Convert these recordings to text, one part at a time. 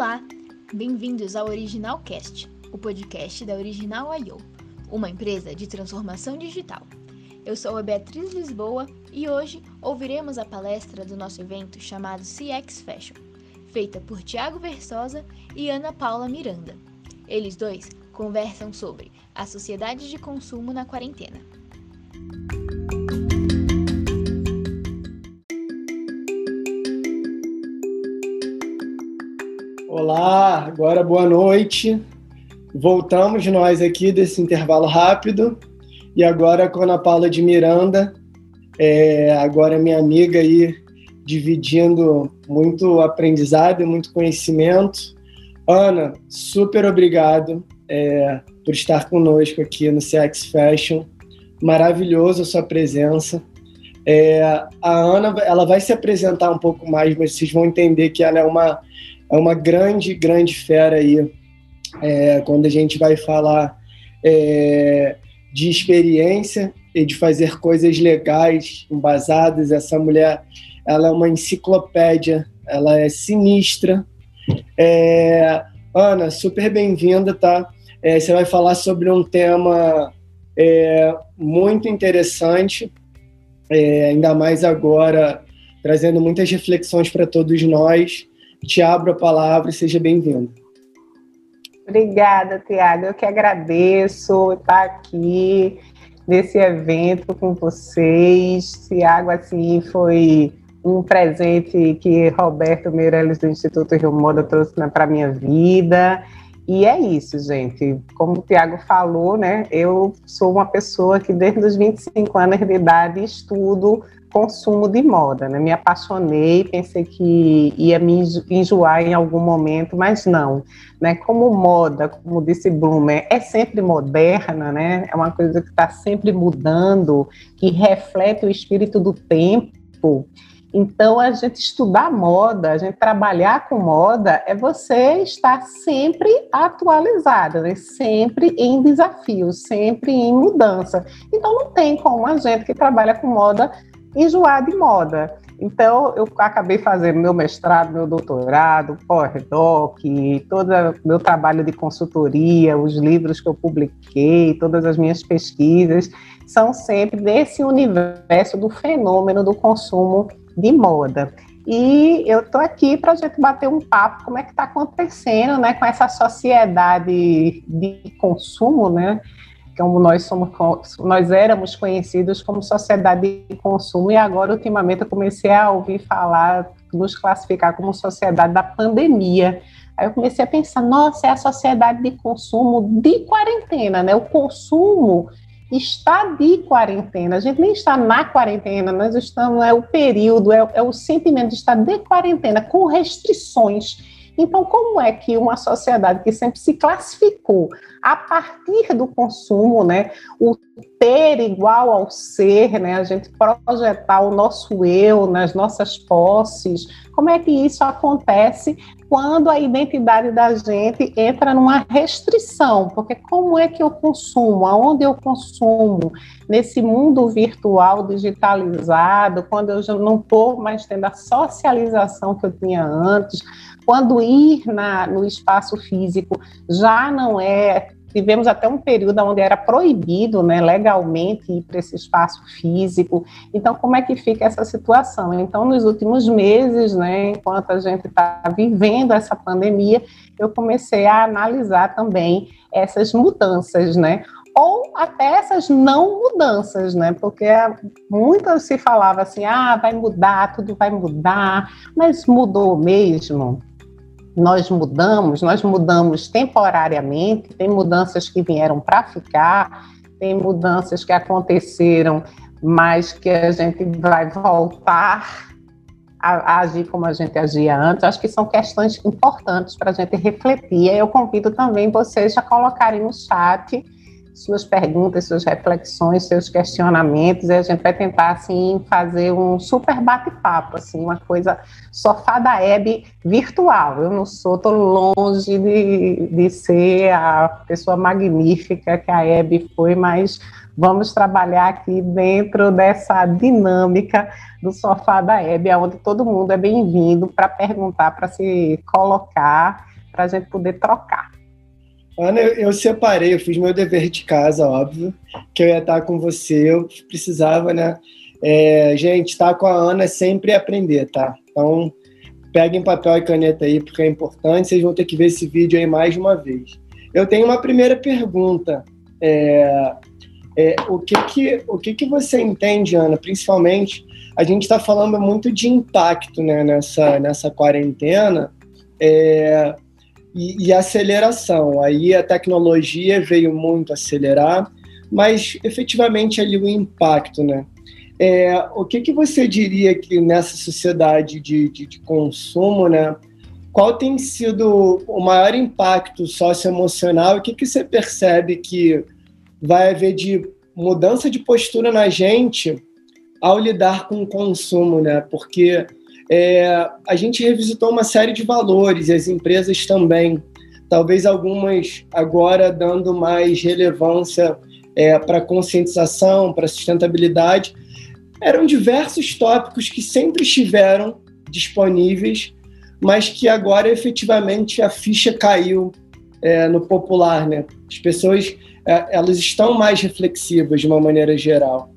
Olá, bem-vindos ao Original Cast, o podcast da Original I.O., uma empresa de transformação digital. Eu sou a Beatriz Lisboa e hoje ouviremos a palestra do nosso evento chamado CX Fashion, feita por Tiago Versosa e Ana Paula Miranda. Eles dois conversam sobre a sociedade de consumo na quarentena. Agora boa noite. Voltamos nós aqui desse intervalo rápido e agora com a Ana Paula de Miranda, é, agora minha amiga aí dividindo muito aprendizado e muito conhecimento. Ana, super obrigado é, por estar conosco aqui no CX Fashion. Maravilhoso a sua presença. É, a Ana, ela vai se apresentar um pouco mais, mas vocês vão entender que ela é uma é uma grande, grande fera aí. É, quando a gente vai falar é, de experiência e de fazer coisas legais, embasadas, essa mulher, ela é uma enciclopédia, ela é sinistra. É, Ana, super bem-vinda, tá? É, você vai falar sobre um tema é, muito interessante, é, ainda mais agora, trazendo muitas reflexões para todos nós. Te abro a palavra e seja bem-vindo. Obrigada, Tiago. Eu que agradeço estar aqui nesse evento com vocês. Tiago, assim, foi um presente que Roberto Meirelles do Instituto Rio Moda trouxe né, para minha vida. E é isso, gente. Como o Tiago falou, né? Eu sou uma pessoa que desde os 25 anos de idade estudo consumo de moda, né? Me apaixonei, pensei que ia me enjoar em algum momento, mas não, né? Como moda, como disse Blumer, é sempre moderna, né? É uma coisa que está sempre mudando, que reflete o espírito do tempo. Então, a gente estudar moda, a gente trabalhar com moda, é você estar sempre atualizada, né? sempre em desafio, sempre em mudança. Então, não tem como a gente que trabalha com moda enjoar de moda. Então, eu acabei fazendo meu mestrado, meu doutorado, pós-doc, todo meu trabalho de consultoria, os livros que eu publiquei, todas as minhas pesquisas, são sempre desse universo do fenômeno do consumo de moda. E eu estou aqui para a gente bater um papo como é que está acontecendo né, com essa sociedade de consumo, né? como nós somos nós éramos conhecidos como sociedade de consumo e agora ultimamente eu comecei a ouvir falar nos classificar como sociedade da pandemia. Aí eu comecei a pensar, nossa, é a sociedade de consumo de quarentena, né? O consumo está de quarentena. A gente nem está na quarentena, nós estamos é o período, é, é o sentimento de estar de quarentena com restrições então, como é que uma sociedade que sempre se classificou a partir do consumo, né, o ter igual ao ser, né, a gente projetar o nosso eu nas nossas posses, como é que isso acontece quando a identidade da gente entra numa restrição? Porque como é que eu consumo? Aonde eu consumo? Nesse mundo virtual, digitalizado, quando eu já não estou mais tendo a socialização que eu tinha antes, quando ir na, no espaço físico já não é tivemos até um período onde era proibido, né, legalmente ir para esse espaço físico. Então, como é que fica essa situação? Então, nos últimos meses, né, enquanto a gente está vivendo essa pandemia, eu comecei a analisar também essas mudanças, né? Ou até essas não mudanças, né? Porque muitas se falava assim, ah, vai mudar, tudo vai mudar, mas mudou mesmo? Nós mudamos, nós mudamos temporariamente, tem mudanças que vieram para ficar, tem mudanças que aconteceram, mas que a gente vai voltar a, a agir como a gente agia antes. Acho que são questões importantes para a gente refletir. Eu convido também vocês a colocarem no chat suas perguntas, suas reflexões, seus questionamentos, e a gente vai tentar, assim, fazer um super bate-papo, assim, uma coisa sofá da Hebe virtual. Eu não sou, tô longe de, de ser a pessoa magnífica que a Hebe foi, mas vamos trabalhar aqui dentro dessa dinâmica do sofá da Hebe, onde todo mundo é bem-vindo para perguntar, para se colocar, para a gente poder trocar. Ana, eu separei, eu fiz meu dever de casa, óbvio, que eu ia estar com você, eu precisava, né? É, gente, estar com a Ana é sempre aprender, tá? Então, peguem papel e caneta aí, porque é importante, vocês vão ter que ver esse vídeo aí mais uma vez. Eu tenho uma primeira pergunta. É, é, o que que, o que que você entende, Ana? Principalmente, a gente está falando muito de impacto né, nessa, nessa quarentena é, e, e aceleração. Aí a tecnologia veio muito acelerar, mas efetivamente ali o impacto, né? É, o que, que você diria que nessa sociedade de, de, de, consumo, né? Qual tem sido o maior impacto socioemocional? O que, que você percebe que vai haver de mudança de postura na gente ao lidar com o consumo, né? Porque é, a gente revisitou uma série de valores e as empresas também. Talvez algumas agora dando mais relevância é, para conscientização, para sustentabilidade, eram diversos tópicos que sempre estiveram disponíveis, mas que agora efetivamente a ficha caiu é, no popular, né? As pessoas é, elas estão mais reflexivas de uma maneira geral.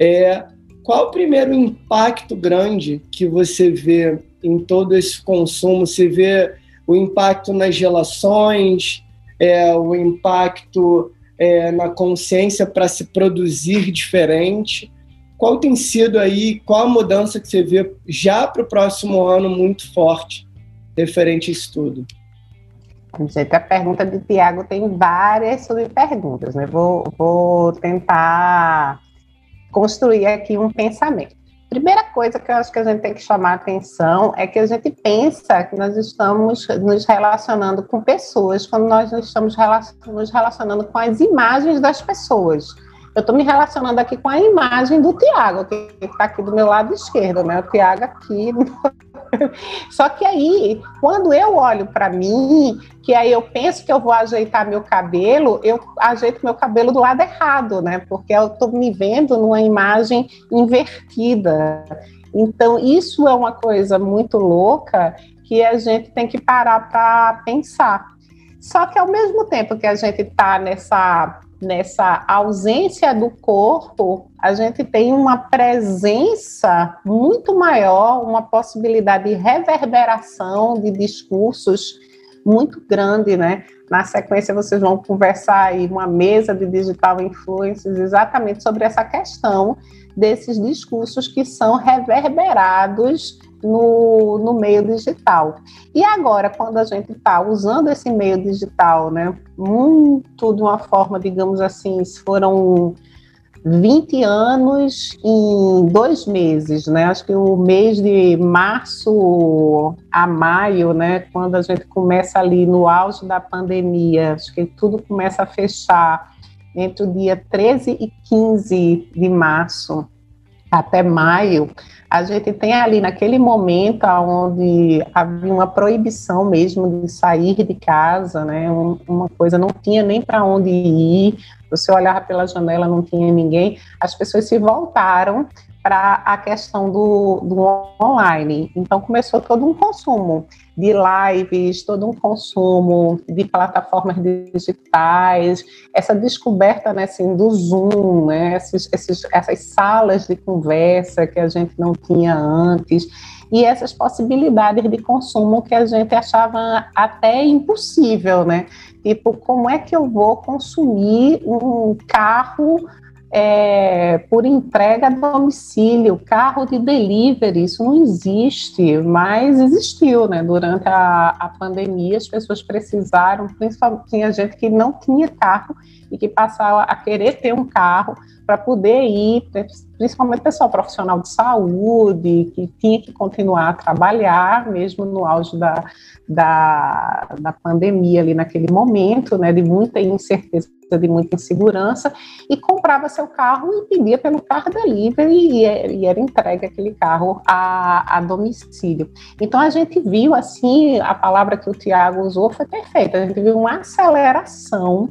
É, qual o primeiro impacto grande que você vê em todo esse consumo? Você vê o impacto nas relações, é, o impacto é, na consciência para se produzir diferente? Qual tem sido aí, qual a mudança que você vê já para o próximo ano muito forte referente a isso tudo? Gente, a pergunta de Tiago tem várias subperguntas, né? Vou, vou tentar construir aqui um pensamento. Primeira coisa que eu acho que a gente tem que chamar atenção é que a gente pensa que nós estamos nos relacionando com pessoas quando nós estamos nos relacionando com as imagens das pessoas. Eu estou me relacionando aqui com a imagem do Tiago, que está aqui do meu lado esquerdo, né? O Tiago aqui. Só que aí, quando eu olho para mim, que aí eu penso que eu vou ajeitar meu cabelo, eu ajeito meu cabelo do lado errado, né? Porque eu estou me vendo numa imagem invertida. Então, isso é uma coisa muito louca que a gente tem que parar para pensar. Só que ao mesmo tempo que a gente está nessa nessa ausência do corpo, a gente tem uma presença muito maior, uma possibilidade de reverberação de discursos muito grande, né? Na sequência, vocês vão conversar aí uma mesa de digital influencers exatamente sobre essa questão desses discursos que são reverberados no, no meio digital. E agora, quando a gente está usando esse meio digital, né, muito de uma forma, digamos assim, foram 20 anos em dois meses, né? Acho que o mês de março a maio, né? Quando a gente começa ali no auge da pandemia, acho que tudo começa a fechar entre o dia 13 e 15 de março até maio, a gente tem ali naquele momento onde havia uma proibição mesmo de sair de casa, né? uma coisa não tinha nem para onde ir. Você olhava pela janela, não tinha ninguém. As pessoas se voltaram para a questão do, do online. Então começou todo um consumo de lives, todo um consumo de plataformas digitais, essa descoberta né, assim, do Zoom, né, esses, esses, essas salas de conversa que a gente não tinha antes, e essas possibilidades de consumo que a gente achava até impossível, né? Tipo, como é que eu vou consumir um carro é, por entrega a domicílio, carro de delivery, isso não existe, mas existiu, né? Durante a, a pandemia, as pessoas precisaram, principalmente tinha gente que não tinha carro e que passava a querer ter um carro para poder ir, principalmente pessoal profissional de saúde, que tinha que continuar a trabalhar, mesmo no auge da, da, da pandemia ali naquele momento, né, de muita incerteza, de muita insegurança, e comprava seu carro e pedia pelo carro delivery e, e era entregue aquele carro a, a domicílio. Então a gente viu assim, a palavra que o Tiago usou foi perfeita, a gente viu uma aceleração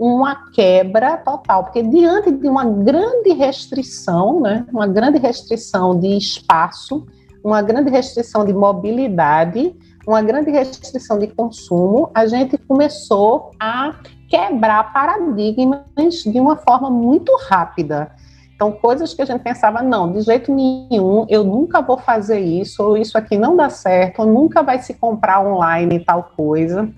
uma quebra total, porque diante de uma grande restrição, né, uma grande restrição de espaço, uma grande restrição de mobilidade, uma grande restrição de consumo, a gente começou a quebrar paradigmas de uma forma muito rápida. Então, coisas que a gente pensava, não, de jeito nenhum, eu nunca vou fazer isso, ou isso aqui não dá certo, ou nunca vai se comprar online tal coisa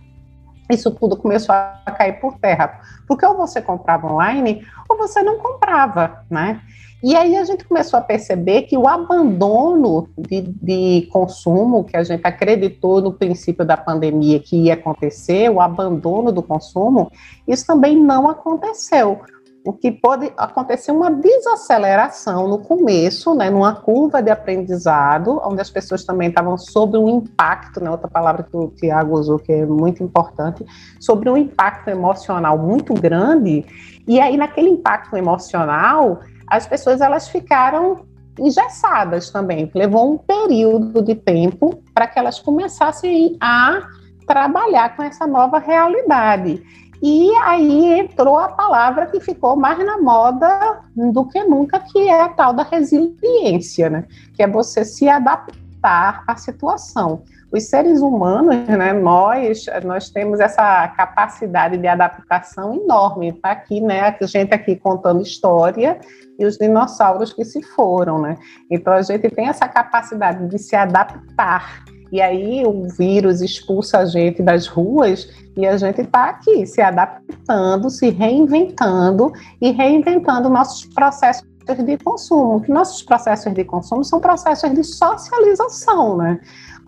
isso tudo começou a cair por terra. Porque ou você comprava online ou você não comprava, né? E aí a gente começou a perceber que o abandono de, de, consumo, que a gente acreditou no princípio da pandemia que ia acontecer, o abandono do consumo, isso também não aconteceu o que pode acontecer uma desaceleração no começo, né, numa curva de aprendizado, onde as pessoas também estavam sob um impacto, né, outra palavra que o Tiago usou que é muito importante, sobre um impacto emocional muito grande, e aí naquele impacto emocional, as pessoas elas ficaram engessadas também, levou um período de tempo para que elas começassem a trabalhar com essa nova realidade. E aí entrou a palavra que ficou mais na moda do que nunca, que é a tal da resiliência, né? Que é você se adaptar à situação. Os seres humanos, né, nós, nós temos essa capacidade de adaptação enorme. Tá aqui, né, a gente aqui contando história e os dinossauros que se foram, né? Então a gente tem essa capacidade de se adaptar e aí o vírus expulsa a gente das ruas e a gente está aqui se adaptando, se reinventando e reinventando nossos processos de consumo. Que nossos processos de consumo são processos de socialização, né?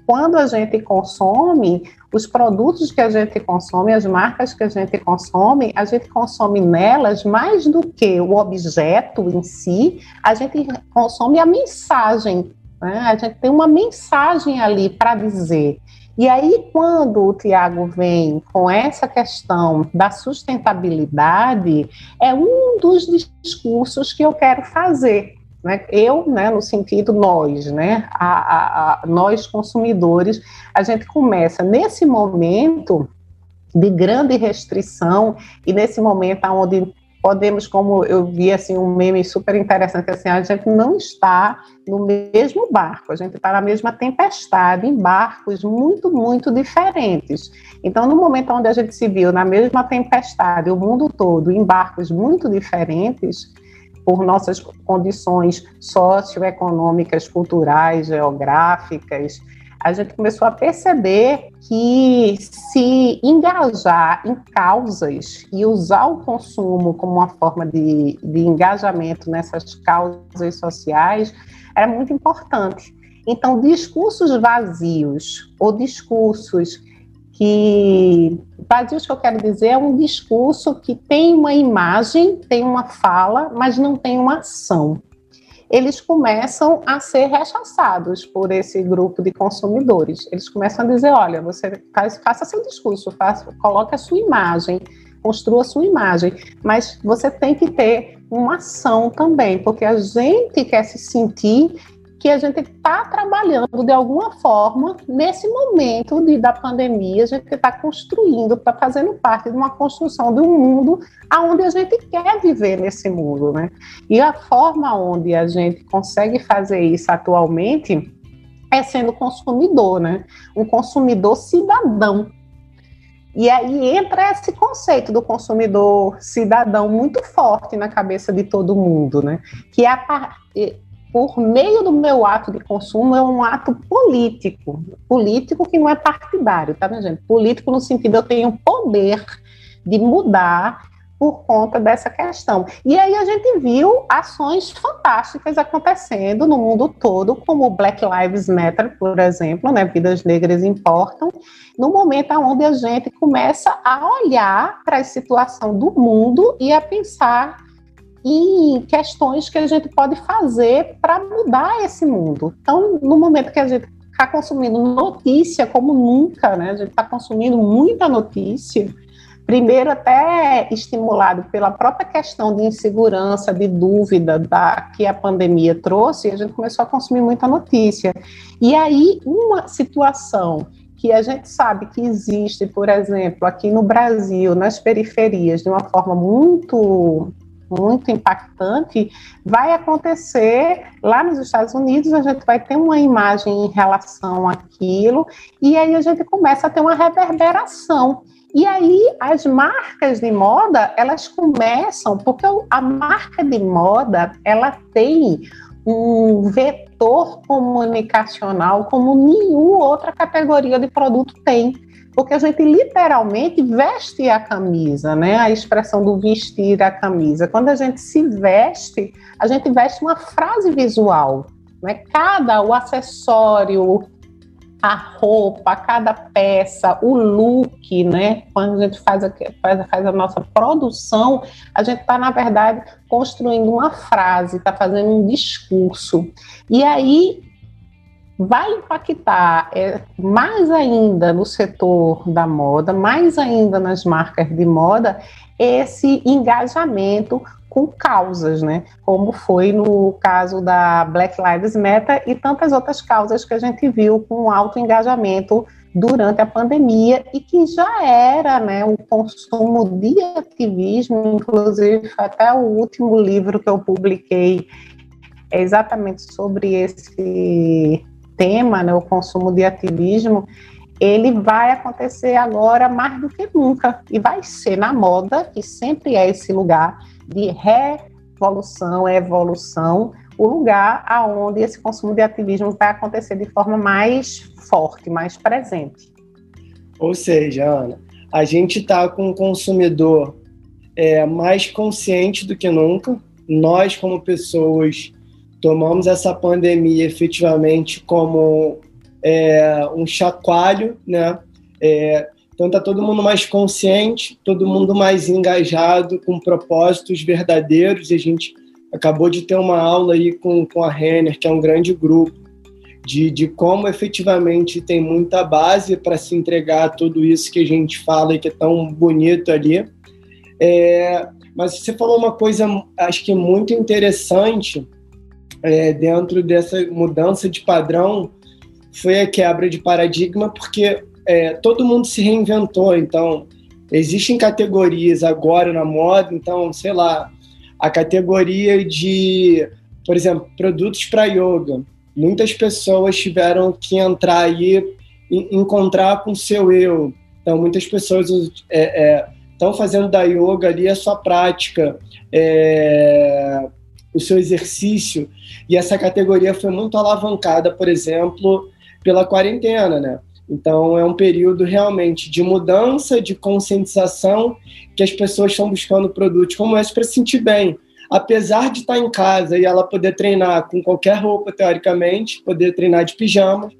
Quando a gente consome, os produtos que a gente consome, as marcas que a gente consome, a gente consome nelas mais do que o objeto em si, a gente consome a mensagem né? A gente tem uma mensagem ali para dizer. E aí, quando o Tiago vem com essa questão da sustentabilidade, é um dos discursos que eu quero fazer. Né? Eu, né, no sentido nós, né, a, a, a, nós consumidores, a gente começa nesse momento de grande restrição e nesse momento onde podemos, como eu vi assim um meme super interessante, assim, a gente não está no mesmo barco, a gente está na mesma tempestade, em barcos muito, muito diferentes. Então, no momento onde a gente se viu na mesma tempestade, o mundo todo, em barcos muito diferentes, por nossas condições socioeconômicas, culturais, geográficas, a gente começou a perceber que se engajar em causas e usar o consumo como uma forma de, de engajamento nessas causas sociais era muito importante. Então, discursos vazios ou discursos que vazios que eu quero dizer é um discurso que tem uma imagem, tem uma fala, mas não tem uma ação eles começam a ser rechaçados por esse grupo de consumidores. Eles começam a dizer: olha, você faz, faça seu discurso, faça, coloque a sua imagem, construa a sua imagem, mas você tem que ter uma ação também, porque a gente quer se sentir que a gente está trabalhando de alguma forma nesse momento de, da pandemia, a gente está construindo, está fazendo parte de uma construção de um mundo aonde a gente quer viver nesse mundo, né? E a forma onde a gente consegue fazer isso atualmente é sendo consumidor, né? Um consumidor cidadão. E aí entra esse conceito do consumidor cidadão muito forte na cabeça de todo mundo, né? Que é a, por meio do meu ato de consumo, é um ato político. Político que não é partidário, tá, minha gente? Político no sentido eu tenho poder de mudar por conta dessa questão. E aí a gente viu ações fantásticas acontecendo no mundo todo, como Black Lives Matter, por exemplo, né, vidas negras importam, no momento onde a gente começa a olhar para a situação do mundo e a pensar em questões que a gente pode fazer para mudar esse mundo. Então, no momento que a gente está consumindo notícia como nunca, né? A gente está consumindo muita notícia. Primeiro, até estimulado pela própria questão de insegurança, de dúvida da, que a pandemia trouxe, a gente começou a consumir muita notícia. E aí, uma situação que a gente sabe que existe, por exemplo, aqui no Brasil, nas periferias, de uma forma muito muito impactante, vai acontecer lá nos Estados Unidos, a gente vai ter uma imagem em relação àquilo, e aí a gente começa a ter uma reverberação. E aí as marcas de moda, elas começam, porque a marca de moda, ela tem um vetor comunicacional como nenhuma outra categoria de produto tem. Porque a gente literalmente veste a camisa, né? A expressão do vestir a camisa. Quando a gente se veste, a gente veste uma frase visual. Né? Cada o acessório, a roupa, cada peça, o look, né? Quando a gente faz a, faz, faz a nossa produção, a gente está, na verdade, construindo uma frase, está fazendo um discurso. E aí vai impactar é, mais ainda no setor da moda, mais ainda nas marcas de moda, esse engajamento com causas, né? Como foi no caso da Black Lives Matter e tantas outras causas que a gente viu com alto engajamento durante a pandemia e que já era, né, um consumo de ativismo, inclusive até o último livro que eu publiquei é exatamente sobre esse tema, né, o consumo de ativismo, ele vai acontecer agora mais do que nunca e vai ser na moda, que sempre é esse lugar de revolução, evolução, o lugar aonde esse consumo de ativismo vai acontecer de forma mais forte, mais presente. Ou seja, Ana, a gente está com um consumidor é, mais consciente do que nunca. Nós, como pessoas, tomamos essa pandemia efetivamente como é, um chacoalho, né? É, então tá todo mundo mais consciente, todo mundo mais engajado, com propósitos verdadeiros. E a gente acabou de ter uma aula aí com, com a Renner, que é um grande grupo, de, de como efetivamente tem muita base para se entregar tudo isso que a gente fala e que é tão bonito ali. É, mas você falou uma coisa, acho que muito interessante é, dentro dessa mudança de padrão, foi a quebra de paradigma, porque é, todo mundo se reinventou, então existem categorias agora na moda, então, sei lá, a categoria de, por exemplo, produtos para yoga. Muitas pessoas tiveram que entrar aí e encontrar com o seu eu. Então, muitas pessoas estão é, é, fazendo da yoga ali a sua prática, é, o seu exercício. E essa categoria foi muito alavancada, por exemplo, pela quarentena, né? Então, é um período realmente de mudança, de conscientização, que as pessoas estão buscando produtos como esse para se sentir bem. Apesar de estar em casa e ela poder treinar com qualquer roupa, teoricamente, poder treinar de pijama,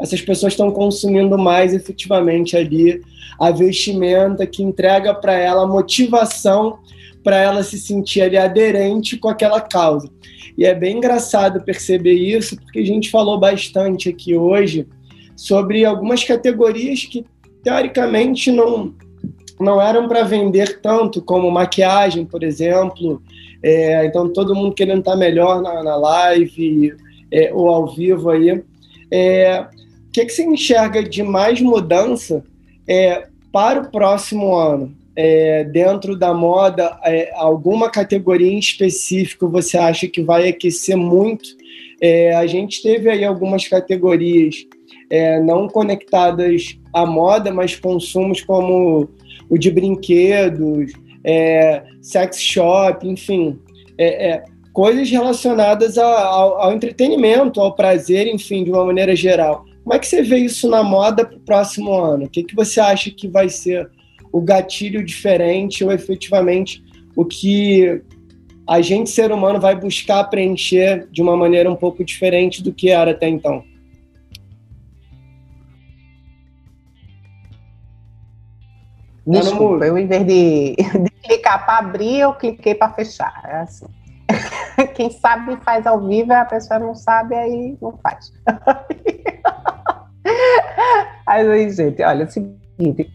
essas pessoas estão consumindo mais efetivamente ali a vestimenta que entrega para ela motivação para ela se sentir ali aderente com aquela causa. E é bem engraçado perceber isso, porque a gente falou bastante aqui hoje sobre algumas categorias que teoricamente não, não eram para vender tanto, como maquiagem, por exemplo. É, então, todo mundo querendo estar melhor na, na live é, ou ao vivo aí. É, o que, que você enxerga de mais mudança é, para o próximo ano? É, dentro da moda, é, alguma categoria em específico você acha que vai aquecer muito? É, a gente teve aí algumas categorias é, não conectadas à moda, mas consumos como o de brinquedos, é, sex shop, enfim, é, coisas relacionadas ao, ao, entretenimento, ao prazer, enfim, de uma maneira geral. Como é que você vê isso na moda para o próximo ano? O que, que você acha que vai ser o gatilho diferente ou efetivamente o que a gente, ser humano, vai buscar preencher de uma maneira um pouco diferente do que era até então? Desculpa, eu em vez de, de clicar para abrir, eu cliquei para fechar. É assim. Quem sabe faz ao vivo, a pessoa não sabe, aí não faz. Mas aí, gente, olha, seguinte,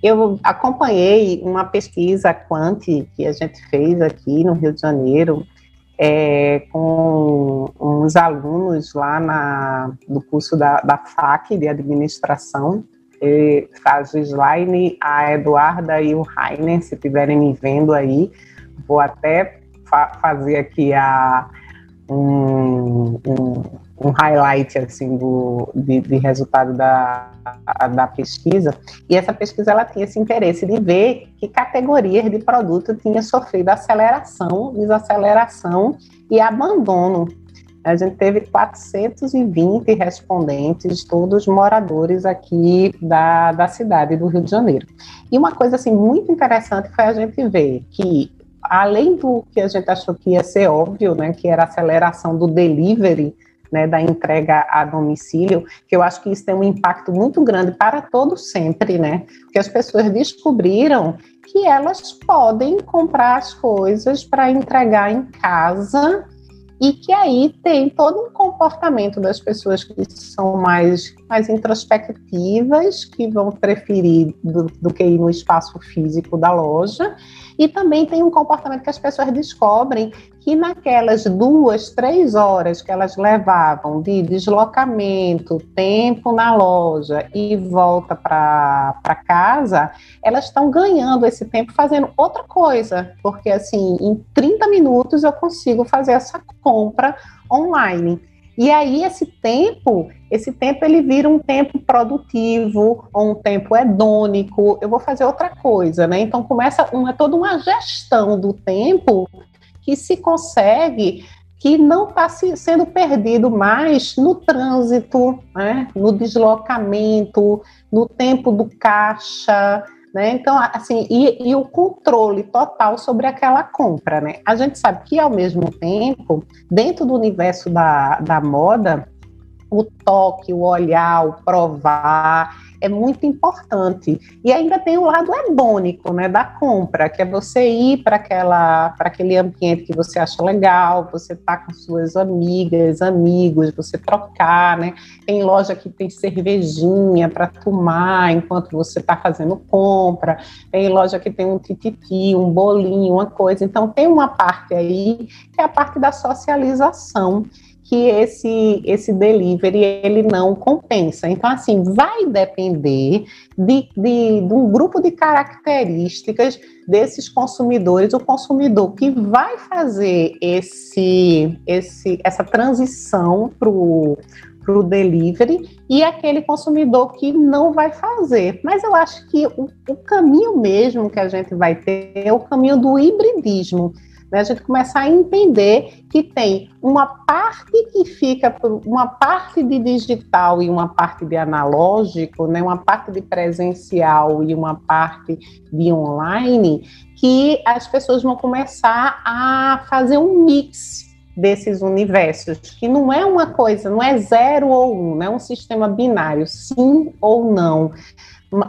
eu acompanhei uma pesquisa Quant que a gente fez aqui no Rio de Janeiro, é, com uns alunos lá na, do curso da, da FAC de administração, a Gislaine, a Eduarda e o Rainer, se estiverem me vendo aí, vou até fa fazer aqui a, um, um, um highlight assim do de, de, resultado da, da pesquisa e essa pesquisa ela tinha esse interesse de ver que categorias de produto tinha sofrido aceleração, desaceleração e abandono. A gente teve 420 respondentes, todos moradores aqui da, da cidade do Rio de Janeiro. E uma coisa assim muito interessante foi a gente ver que além do que a gente achou que ia ser óbvio, né, que era aceleração do delivery, né, da entrega a domicílio, que eu acho que isso tem um impacto muito grande para todos sempre, né? Porque as pessoas descobriram que elas podem comprar as coisas para entregar em casa e que aí tem todo um comportamento das pessoas que são mais, mais introspectivas, que vão preferir do, do que ir no espaço físico da loja, e também tem um comportamento que as pessoas descobrem que naquelas duas, três horas que elas levavam de deslocamento, tempo na loja e volta para casa, elas estão ganhando esse tempo fazendo outra coisa, porque assim, em 30 minutos eu consigo fazer essa compra online. E aí esse tempo, esse tempo ele vira um tempo produtivo, ou um tempo hedônico. Eu vou fazer outra coisa, né? Então começa uma toda uma gestão do tempo que se consegue que não está sendo perdido mais no trânsito, né? no deslocamento, no tempo do caixa, né? Então, assim, e, e, o controle total sobre aquela compra, né? A gente sabe que, ao mesmo tempo, dentro do universo da, da moda, o toque, o olhar, o provar, é muito importante. E ainda tem o lado hedônico, né, da compra, que é você ir para aquela para aquele ambiente que você acha legal, você tá com suas amigas, amigos, você trocar, né? Tem loja que tem cervejinha para tomar enquanto você está fazendo compra. Tem loja que tem um tititi, um bolinho, uma coisa. Então tem uma parte aí que é a parte da socialização que esse, esse delivery ele não compensa. Então, assim, vai depender de, de, de um grupo de características desses consumidores, o consumidor que vai fazer esse, esse, essa transição para o delivery e aquele consumidor que não vai fazer. Mas eu acho que o, o, caminho mesmo que a gente vai ter é o caminho do hibridismo, né, a gente começar a entender que tem uma parte que fica, uma parte de digital e uma parte de analógico, né, uma parte de presencial e uma parte de online, que as pessoas vão começar a fazer um mix desses universos, que não é uma coisa, não é zero ou um, não é um sistema binário, sim ou não.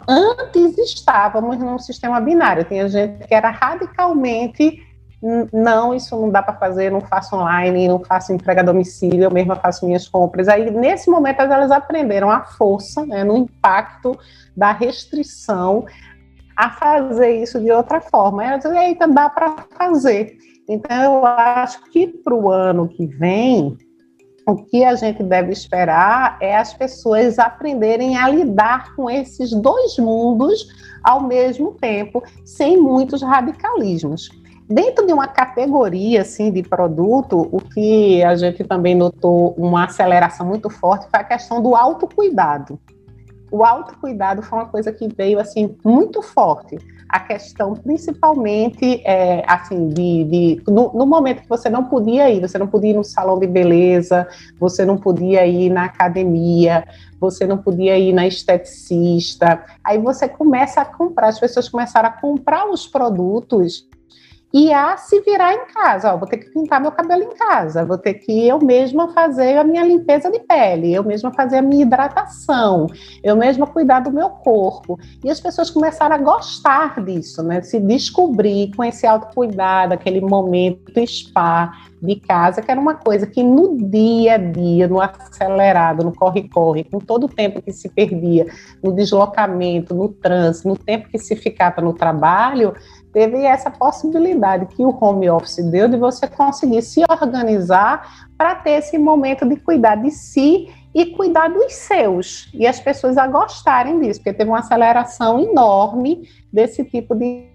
Antes estávamos num sistema binário, tinha gente que era radicalmente não, isso não dá para fazer, não faço online, não faço entrega a domicílio, eu mesma faço minhas compras. Aí, nesse momento, elas aprenderam a força, né, no impacto da restrição, a fazer isso de outra forma. Elas dizem, eita, dá para fazer. Então, eu acho que para o ano que vem, o que a gente deve esperar é as pessoas aprenderem a lidar com esses dois mundos ao mesmo tempo, sem muitos radicalismos. Dentro de uma categoria assim de produto, o que a gente também notou uma aceleração muito forte foi a questão do autocuidado. O autocuidado foi uma coisa que veio assim muito forte. A questão, principalmente, é, assim, de, de no, no, momento que você não podia ir, você não podia ir no salão de beleza, você não podia ir na academia, você não podia ir na esteticista. Aí você começa a comprar, as pessoas começaram a comprar os produtos e a se virar em casa. Ó, vou ter que pintar meu cabelo em casa, vou ter que eu mesma fazer a minha limpeza de pele, eu mesma fazer a minha hidratação, eu mesma cuidar do meu corpo. E as pessoas começaram a gostar disso, né? Se descobrir com esse autocuidado, aquele momento spa de casa, que era uma coisa que no dia a dia, no acelerado, no corre-corre, com todo o tempo que se perdia no deslocamento, no trânsito, no tempo que se ficava no trabalho, teve essa possibilidade que o home office deu de você conseguir se organizar para ter esse momento de cuidar de si e cuidar dos seus. E as pessoas a gostarem disso, porque teve uma aceleração enorme desse tipo de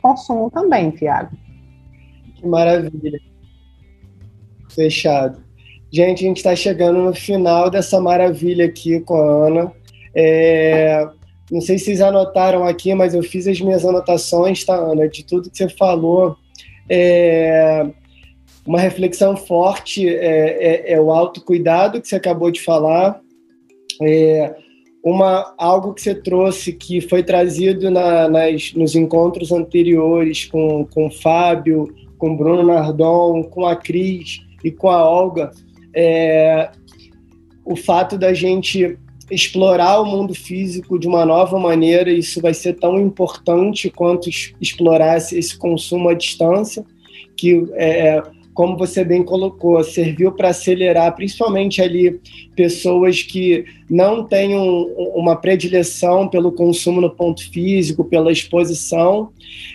consumo também, Tiago. Que maravilha. Fechado. Gente, a gente está chegando no final dessa maravilha aqui com a Ana. É, não sei se vocês anotaram aqui, mas eu fiz as minhas anotações, tá, Ana? De tudo que você falou. É, uma reflexão forte é, é, é, o autocuidado que você acabou de falar. É, uma, algo que você trouxe que foi trazido na, nas, nos encontros anteriores com, com o Fábio, com o Bruno Nardon, com a Cris e com a Olga, é, o fato da gente explorar o mundo físico de uma nova maneira, isso vai ser tão importante quanto explorar esse consumo à distância, que é, é como você bem colocou, serviu para acelerar principalmente ali pessoas que não têm um, uma predileção pelo consumo no ponto físico, pela exposição.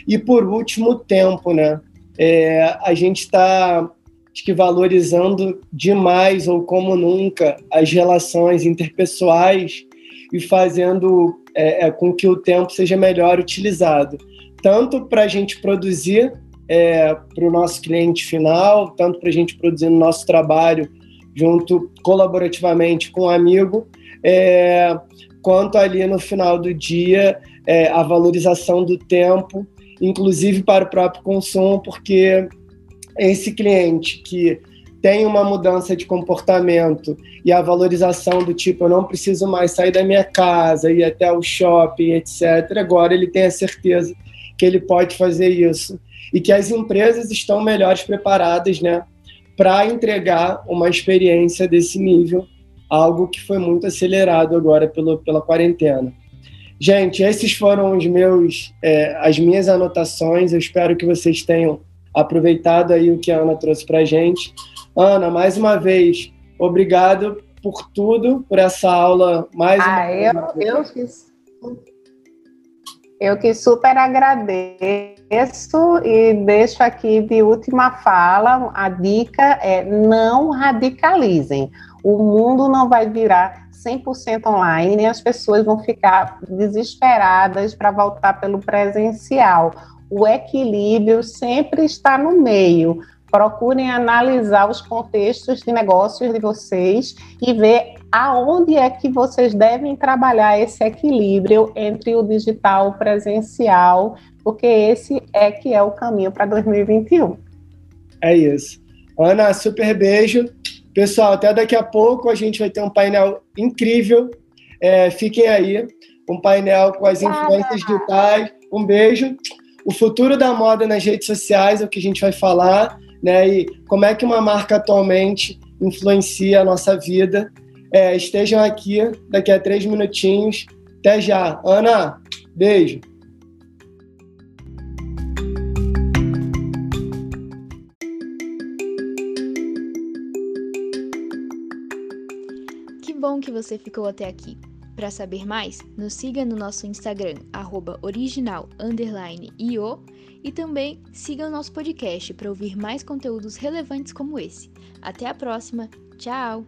E por último, tempo, né? É, a gente está acho que valorizando demais ou como nunca as relações interpessoais e fazendo é, é, com que o tempo seja melhor utilizado, tanto para a gente produzir é, para o nosso cliente final, tanto para a gente produzir no nosso trabalho junto colaborativamente com o um amigo, é, quanto ali no final do dia é, a valorização do tempo, inclusive para o próprio consumo, porque esse cliente que tem uma mudança de comportamento e a valorização do tipo eu não preciso mais sair da minha casa ir até o shopping etc agora ele tem a certeza que ele pode fazer isso. E que as empresas estão melhores preparadas né para entregar uma experiência desse nível algo que foi muito acelerado agora pelo, pela quarentena. Gente esses foram os meus é, as minhas anotações. Eu espero que vocês tenham aproveitado aí o que a Ana trouxe para a gente. Ana, mais uma vez, obrigado por tudo, por essa aula mais ah, uma eu, eu. Eu que super agradeço e deixo aqui de última fala, a dica é não radicalizem. O mundo não vai virar 100% online e as pessoas vão ficar desesperadas para voltar pelo presencial o equilíbrio sempre está no meio. Procurem analisar os contextos de negócios de vocês e ver aonde é que vocês devem trabalhar esse equilíbrio entre o digital e o presencial, porque esse é que é o caminho para 2021. É isso. Ana, super beijo. Pessoal, até daqui a pouco a gente vai ter um painel incrível. É, fiquem aí. Um painel com as influências digitais. Um beijo o futuro da moda nas redes sociais é o que a gente vai falar, né? E como é que uma marca atualmente influencia a nossa vida. É, estejam aqui daqui a três minutinhos. Até já. Ana, beijo. Que bom que você ficou até aqui. Para saber mais, nos siga no nosso Instagram, original_io, e também siga o nosso podcast para ouvir mais conteúdos relevantes como esse. Até a próxima, tchau!